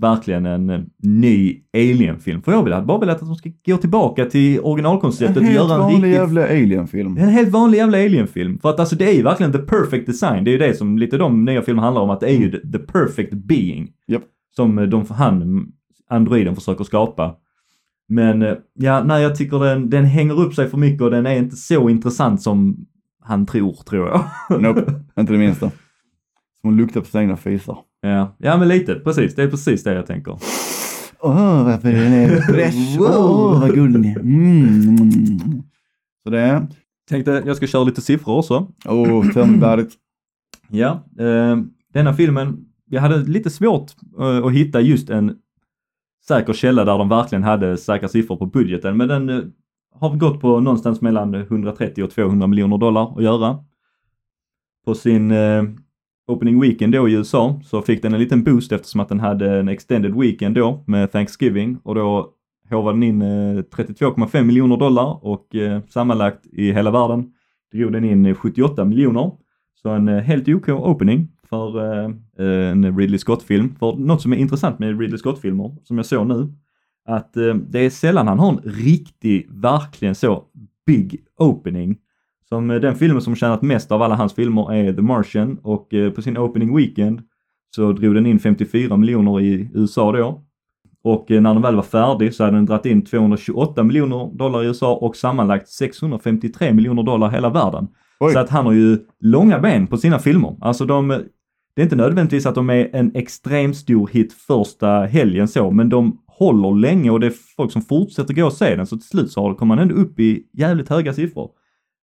verkligen en uh, ny Alien-film. För jag vill bara velat att de ska gå tillbaka till originalkonceptet och göra en vanlig riktigt... jävla alien-film. En helt vanlig jävla Alien-film. För att alltså det är ju verkligen the perfect design. Det är ju det som lite de nya filmerna handlar om, att det är ju the, the perfect being. Japp. Som eh, de, han, androiden försöker skapa. Men eh, ja, nej jag tycker den, den hänger upp sig för mycket och den är inte så intressant som han tror, tror jag. Nope, inte det minsta. Som att lukta på sina egna fisar. ja. ja, men lite, precis. Det är precis det jag tänker. Åh, varför den är fresh. Åh, vad gullig den är. Så det Tänkte jag ska köra lite siffror också. oh, tell me about it. Ja, eh, denna filmen, jag hade lite svårt eh, att hitta just en säker källa där de verkligen hade säkra siffror på budgeten, men den eh, har gått på någonstans mellan 130 och 200 miljoner dollar att göra. På sin eh, opening weekend då i USA så fick den en liten boost eftersom att den hade en extended weekend då med Thanksgiving och då håvade den in eh, 32,5 miljoner dollar och eh, sammanlagt i hela världen drog den in eh, 78 miljoner. Så en eh, helt OK opening för eh, en Ridley Scott-film. För något som är intressant med Ridley Scott-filmer, som jag såg nu, att eh, det är sällan han har en riktig, verkligen så big opening. Som eh, den filmen som tjänat mest av alla hans filmer är The Martian och eh, på sin opening weekend så drog den in 54 miljoner i USA då. Och eh, när den väl var färdig så hade den dragit in 228 miljoner dollar i USA och sammanlagt 653 miljoner dollar i hela världen. Oj. Så att han har ju långa ben på sina filmer. Alltså de, det är inte nödvändigtvis att de är en extremt stor hit första helgen så, men de håller länge och det är folk som fortsätter gå och se den. Så till slut så kommer han ändå upp i jävligt höga siffror.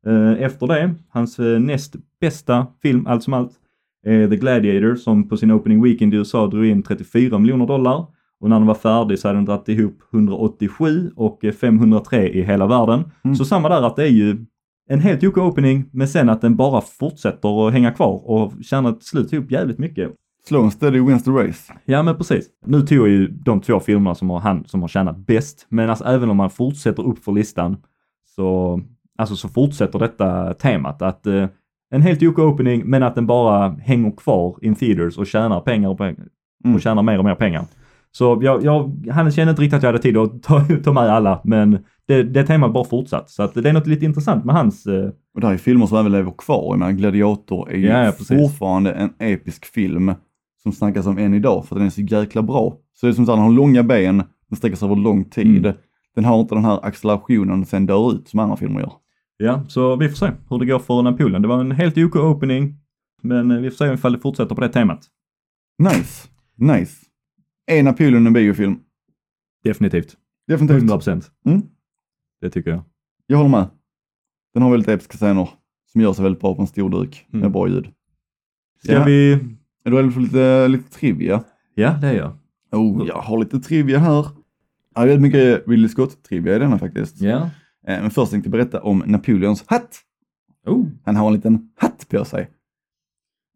Eh, Efter det, hans eh, näst bästa film allt som allt, är The Gladiator som på sin opening weekend i USA drog in 34 miljoner dollar. Och när den var färdig så hade den dragit ihop 187 och eh, 503 i hela världen. Mm. Så samma där att det är ju en helt OK opening, men sen att den bara fortsätter att hänga kvar och tjänar till slut ihop jävligt mycket. Slow and steady wins the race. Ja men precis. Nu tog jag ju de två filmerna som har, han, som har tjänat bäst, men alltså även om man fortsätter upp för listan så, alltså så fortsätter detta temat att eh, en helt OK opening, men att den bara hänger kvar in theaters och tjänar pengar och, pengar, Mm. och tjänar mer och mer pengar. Så jag, jag han kände inte riktigt att jag hade tid att ta, ta med alla, men det, det temat bara fortsatt. Så att det är något lite intressant med hans eh, Och det här är filmer som även lever kvar. Jag menar, Gladiator är ju Ja, ja, fortfarande en episk film som snackas om än idag för att den är så jäkla bra. Så det är som sagt, den har långa ben, den sträcker sig över lång tid. Mm. Den har inte den här accelerationen sen dör ut som andra filmer gör. Ja, så vi får se hur det går för Napoleon. Det var en helt OK opening, men eh, vi får se ifall det fortsätter på det temat. Nice, nice. Är Napoleon en biofilm? Definitivt. Definitivt. 100 procent. Mm. Det tycker jag. Jag håller med. Den har väldigt episka scener som gör sig väldigt bra på en stor duk med Mm. bra ljud. Ska Ja. vi... Är du redo för lite, lite trivia? Ja, det är jag. Oh, jag har lite trivia här. Jag har väldigt mycket Ridley Scott-trivia i denna faktiskt. Ja. Eh, Men först tänkte jag berätta om Napoleons hatt. Oh. Han har en liten hatt på sig.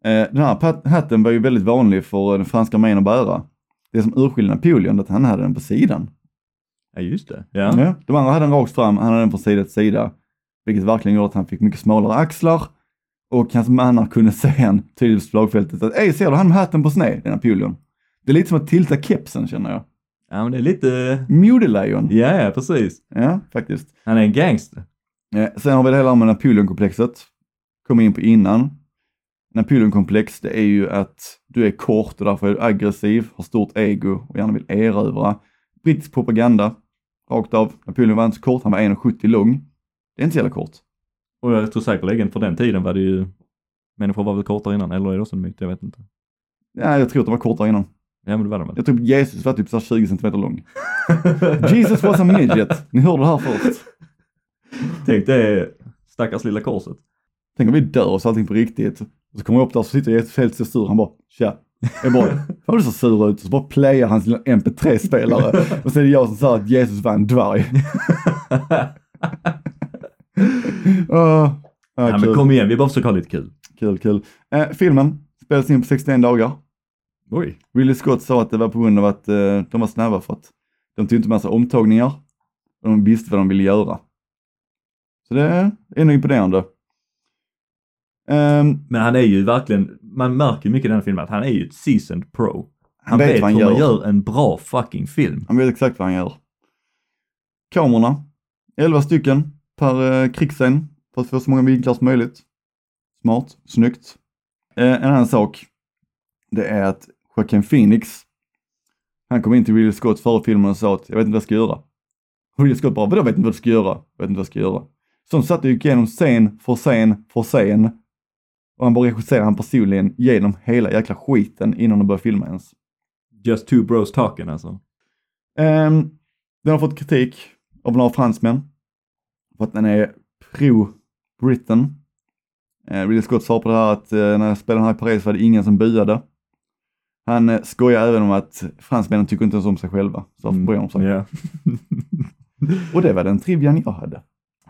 Eh, Den här hatten var ju väldigt vanlig för den franska armén att bära. Det som urskiljer Napoleon är att han hade den på sidan. Ja, just det. Ja. Ja. De andra hade den rakt fram, han hade den från sida till sida. Vilket verkligen gjorde att han fick mycket smalare axlar. Och hans mannar kunde se han tydligt på slagfältet att Ej, ser du han med hatten på sned? Det är Napoleon. Det är lite som att tilta kepsen känner jag. Ja, men det är lite... Modelejon. Ja, ja, precis. Ja, faktiskt. Han är en gangster. Eh, Sen har vi det hela med Napoleonkomplexet. Kom in på innan. Napoleonkomplex, det är ju att du är kort och därför är du aggressiv, har stort ego och gärna vill erövra. Brittisk propaganda, rakt av. Napoleon var inte så kort, han var 1,70 lång. Det är inte så jävla kort. Och jag tror säkerligen för den tiden var det ju... Människor var väl kortare innan, eller är det också en myt? Jag vet inte. Ja, jag tror att de var kortare innan. Ja, men det var de väl. Jag tror Jesus var typ så här 20 centimeter lång. Jesus was a midget. Ni hörde det här först. Tänk det stackars lilla korset. Tänk om vi dör och så allting på riktigt. Och så kommer jag upp där och så sitter Jesus helt så sur. Han bara, tja. Jag bara, vad du så sur ut? Och så bara playar hans lilla MP3-spelare. Och så är det jag som säger att Jesus var en dvärg. Åh, ja, Ja, men kom igen, vi bara försöker ha lite kul. kul, kul. Eh, filmen spelades in på 61 dagar. Oj. Ridley Scott sa att det var på grund av att eh, de var snabba för att de tog inte massa omtagningar. Och de visste vad de ville göra. Så det är nog imponerande. Ehm, Men han är ju verkligen, man märker mycket i den här filmen att han är ju ett seasoned pro. Han, vet vet, vad han hur man gör. gör en bra fucking film. Han vet exakt vad han gör. Kamerorna, 11 stycken per eh, krigsscen för att få så många vinklar som möjligt. Smart, snyggt. Eh, en annan sak, det är att Joaquin Phoenix, han kom in till Ridley Scott före filmen och sa att jag vet inte vad jag ska göra. Ridley Scott bara, vadå vet inte vad du ska göra? Jag vet inte vad jag ska göra. Så de satt och gick igenom scen för scen för scen. Och han bara regisserade han personligen genom hela jäkla skiten innan de började filma ens. Just two bros talking alltså. Um, den har fått kritik av några fransmän för att den är pro-Britain. Uh, Ridley Scott sa på det här att eh, när jag spelade här i Paris var det ingen som buade. Han uh, skojar även om att fransmännen tycker inte ens om sig själva. Så varför bryr de sig? Och det var den trivian jag hade.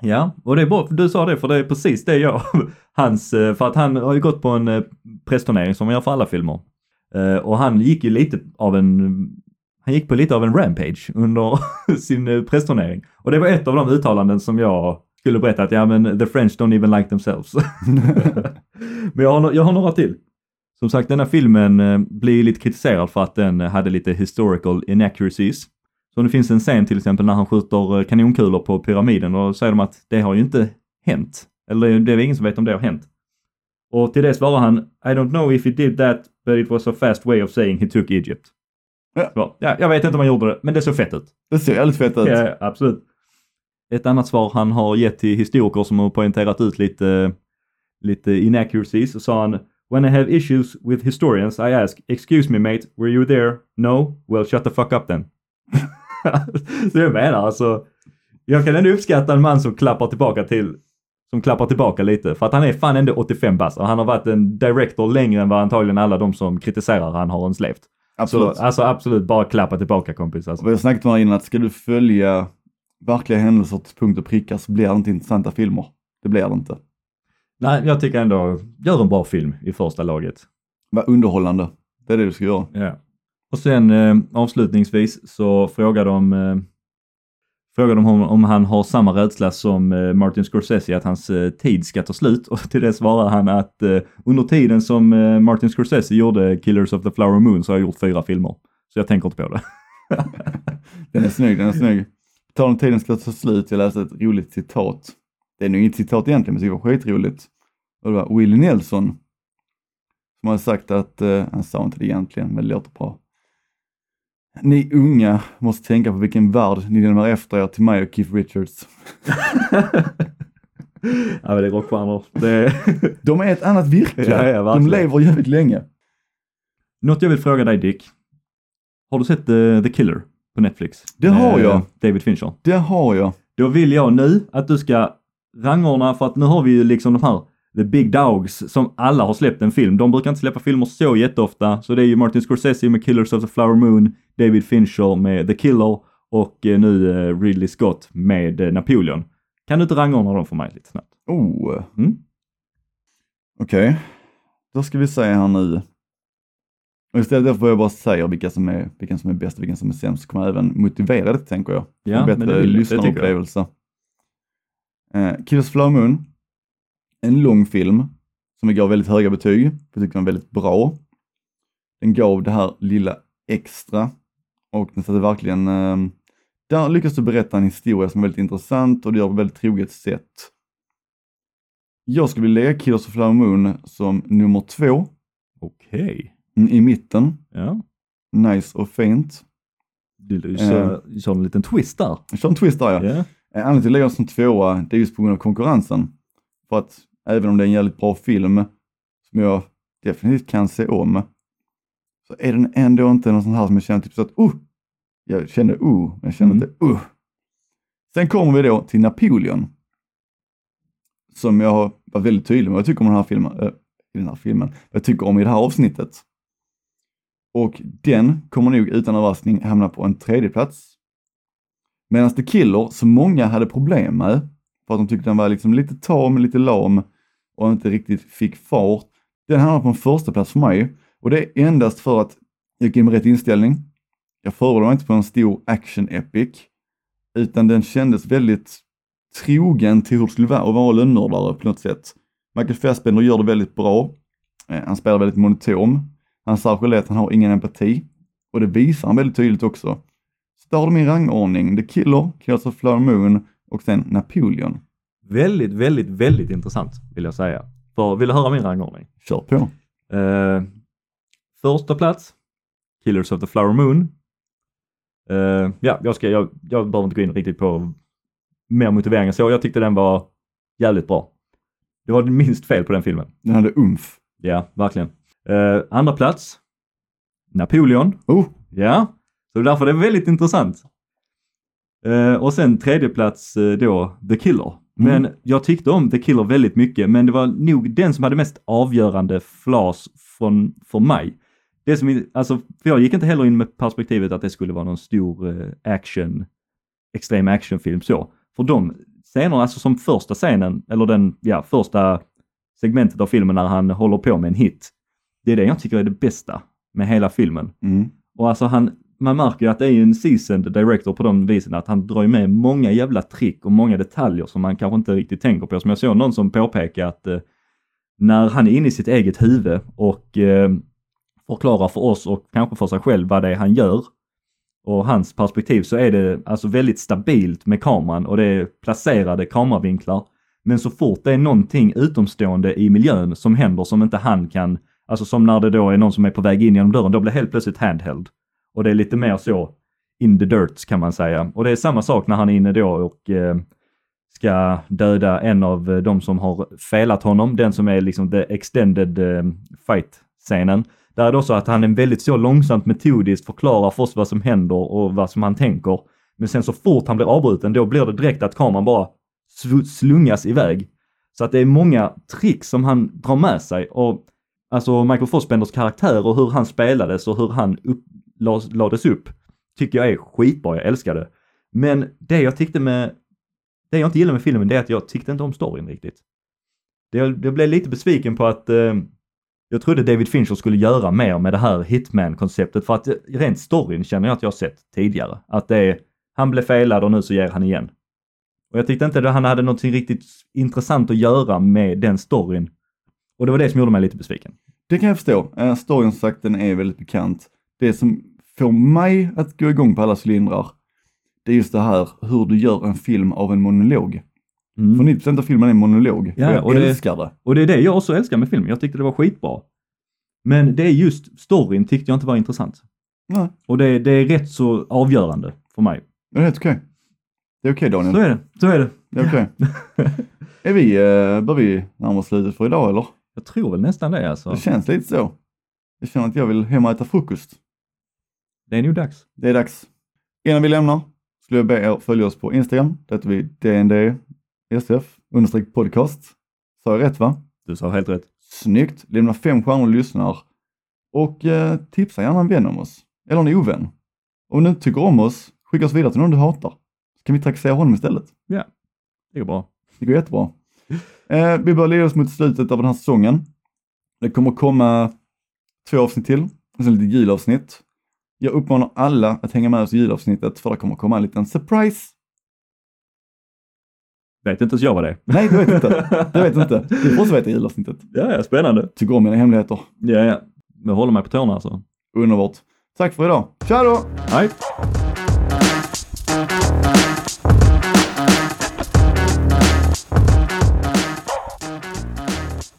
Ja, och det är bra, du sa det för det är precis det jag, hans, eh, för att han har ju gått på en eh, pressturnering som man gör för alla filmer. Eh, Och han gick ju lite av en, han gick på lite av en rampage under sin pressturnering. Och det var ett av de uttalanden som jag skulle berätta att ja men the French don't even like themselves. men jag har, jag har några till. Som sagt, denna filmen blir lite kritiserad för att den hade lite historical inaccuracies. Så det finns en scen till exempel när han skjuter eh, kanonkulor på pyramiden och säger de att det har ju inte hänt. Eller det är ingen som vet om det har hänt. Och till det svarar han I don't know if he did that but it was a fast way of saying he took Egypt. Ja. Ja, ja, jag vet inte om han gjorde det, men det såg fett ut. Det ser jävligt fett ut. Ja, absolut. Ett annat svar han har gett till historiker som har poängterat ut lite, lite inaccuracies så sa han When I have issues with historians I ask Excuse me mate, were you there? No? Well shut the fuck up then. så jag menar alltså, jag kan ändå uppskatta en man som klappar tillbaka till som klappar tillbaka lite för att han är fan ändå 85 bast och han har varit en director längre än vad antagligen alla de som kritiserar han har ens levt. Absolut. Så, alltså absolut, bara klappa tillbaka kompis. Alltså. Vi har snackat här innan att ska du följa verkliga händelser till punkt och pricka så blir det inte intressanta filmer. Det blir det inte. Nej, jag tycker ändå, gör en bra film i första laget. Var underhållande. Det är det du ska göra. Ja. Och sen eh, avslutningsvis så frågar de, eh, frågar de om, om han har samma rädsla som eh, Martin Scorsese att hans eh, tid ska ta slut och till det svarar han att eh, under tiden som eh, Martin Scorsese gjorde Killers of the Flower Moon så har jag gjort fyra filmer. Så jag tänker inte på det. Den är snygg, den är snygg. På tal om tiden ska ta slut, jag läste ett roligt citat. Det är nog inget citat egentligen, men det var skitroligt. Och det var Willie Nelson som hade sagt att, eh, han sa inte det egentligen, men det låter bra. Ni unga måste tänka på vilken värld ni lämnar efter er till mig och Keith Richards. ja men det är rockstjärnor. Det... De är ett annat virke. Ja, ja, De lever jävligt länge. Något jag vill fråga dig Dick. Har du sett eh, The Killer på Netflix? Det har jag. David Fincher. Det har jag. Då vill jag nu att du ska rangordna för att nu har vi ju liksom de här The Big Dogs som alla har släppt en film. De brukar inte släppa filmer så jätteofta. Så det är ju Martin Scorsese med Killers of the Flower Moon, David Fincher med The Killer och eh, nu eh, Ridley Scott med eh, Napoleon. Kan du inte rangordna dem för mig lite snabbt? Oh. Mm. Okej, då ska vi se här nu. Och istället för att jag bara säger vilka som är, vilken som är bäst och vilken som är sämst, så kommer jag även motivera det tänker jag. Ja, en bättre lyssnarupplevelse. Eh, Killers of the Flower Moon, en lång film som vi gav väldigt höga betyg. Vi tyckte den var väldigt bra. Den gav det här lilla extra och den satte verkligen, eh, där lyckas du berätta en historia som är väldigt intressant och det gör det på ett väldigt troget sätt. Jag skulle vilja lägga Killers of Flower Moon som nummer två Okej. mm, i mitten. Ja. Nice och fint. Du, du kör, du kör en liten twist där. Jag kör en twist där ja. Eh, Anledningen till att jag lägger den som tvåa, det är just på grund av konkurrensen. För att även om det är en jävligt bra film, som jag definitivt kan se om, så är den ändå inte någon sån här som jag känner typ så att, uh! Jag kände uh, men jag kände Mm. inte uh. Sen kommer vi då till Napoleon. Som jag har varit väldigt tydlig med vad jag tycker om den här filmen, äh, i den här filmen, vad jag tycker om i det här avsnittet. Och den kommer nog utan överraskning hamna på en tredje plats. Medan The Killer, som många hade problem med, för att de tyckte den var liksom lite tam, lite lam och inte riktigt fick fart, den hamnar på en första plats för mig. Och det är endast för att jag gick in med rätt inställning. Jag förberedde mig inte på en stor action-epic, utan den kändes väldigt trogen till hur det skulle vara att vara lönnmördare på något sätt. Michael Fassbender gör det väldigt bra. Eh, han spelar väldigt monotom. Hans särskild är att han har ingen empati. Och det visar han väldigt tydligt också. Så där har du min rangordning. The Killer, Killers of Flower Moon och sen Napoleon. Väldigt, väldigt, väldigt intressant vill jag säga. För, vill du höra min rangordning? Kör på. Eh, första plats, Killers of the Flower Moon. Eh, ja, jag, ska, jag, jag behöver inte gå in riktigt på mer motivering så. Jag tyckte den var jävligt bra. Det var minst fel på den filmen. Den hade umf. Ja, verkligen. Eh, andra plats, Napoleon. Oh, Ja, så därför är det väldigt intressant. Eh, och sen tredje plats eh, då, The Killer. Men jag tyckte om The Killer väldigt mycket, men det var nog den som hade mest avgörande flas från, för mig. Det som, alltså, för jag gick inte heller in med perspektivet att det skulle vara någon stor eh, action, extrem actionfilm så. För de scenerna, alltså som första scenen, eller den, ja, första segmentet av filmen när han håller på med en hit. Det är det jag tycker är det bästa med hela filmen. mm. Och alltså han, man märker ju att det är ju en seasoned director på de visen att han drar med många jävla trick och många detaljer som man kanske inte riktigt tänker på. Som jag såg någon som påpekar att eh, när han är inne i sitt eget huvud och eh, förklarar för oss och kanske för sig själv vad det är han gör och hans perspektiv så är det alltså väldigt stabilt med kameran och det är placerade kameravinklar. Men så fort det är någonting utomstående i miljön som händer som inte han kan, alltså som när det då är någon som är på väg in genom dörren, då blir helt plötsligt handheld. Och det är lite mer så in the dirt kan man säga. Och det är samma sak när han är inne då och eh, ska döda en av eh, de som har felat honom, den som är liksom the extended eh, fight-scenen. Där är det också att han är väldigt så långsamt metodiskt förklarar för oss vad som händer och vad som han tänker. Men sen så fort han blir avbruten, då blir det direkt att kameran bara slungas iväg. Så att det är många tricks som han drar med sig och alltså Michael Fossbenders karaktär och hur han spelades och hur han upp, lades upp tycker jag är skitbra, jag älskar det. Men det jag tyckte med, det jag inte gillar med filmen det är att jag tyckte inte om storyn riktigt. Det, jag, jag blev lite besviken på att eh, jag trodde David Fincher skulle göra mer med det här Hitman-konceptet för att rent storyn känner jag att jag har sett tidigare. Att det är, han blev felad och nu så ger han igen. Och jag tyckte inte att han hade någonting riktigt intressant att göra med den storyn. Och det var det som gjorde mig lite besviken. Det kan jag förstå. Eh, storyn som sagt, den är väldigt bekant. Det som får mig att gå igång på alla cylindrar, det är just det här hur du gör en film av en monolog. Mm. För 90% av filmen är en monolog. Ja, och jag och det- älskar det. Och det är det jag också älskar med filmen. Jag tyckte det var skitbra. Men det är just storyn tyckte jag inte var intressant. Nej, Och det, det är rätt så avgörande för mig. det är helt okej. Det är okej Daniel. Så är det. Så är det. Det är okej. är vi, uh, bör vi närma oss slutet för idag eller? Jag tror väl nästan det alltså. Det känns lite så. Jag känner att jag vill hem och äta frukost. Det är nog dags. Det är dags. Innan vi lämnar skulle jag be er följa oss på Instagram. Där heter vi DNDSF podcast. Sa jag rätt va? Du sa helt rätt. Snyggt! Lämna fem stjärnor och lyssnar. Och eh, tipsa gärna en vän om oss. Eller en ovän. Om du inte tycker om oss, skicka oss vidare till någon du hatar. Så kan vi trakassera honom istället. Det går bra. Det går jättebra. Eh, vi börjar leda oss mot slutet av den här säsongen. Det kommer komma två avsnitt till, och sen lite julavsnitt. Jag uppmanar alla att hänga med oss i julavsnittet för det kommer komma en liten surprise. Vet inte ens jag vad det är. Nej, du vet inte. Du vet inte. Du får också veta i julavsnittet. Ja, ja, spännande. Tycker om mina hemligheter. Ja, ja. Jag håller mig på tårna alltså. Underbart. Tack för idag. Tja då! Hej!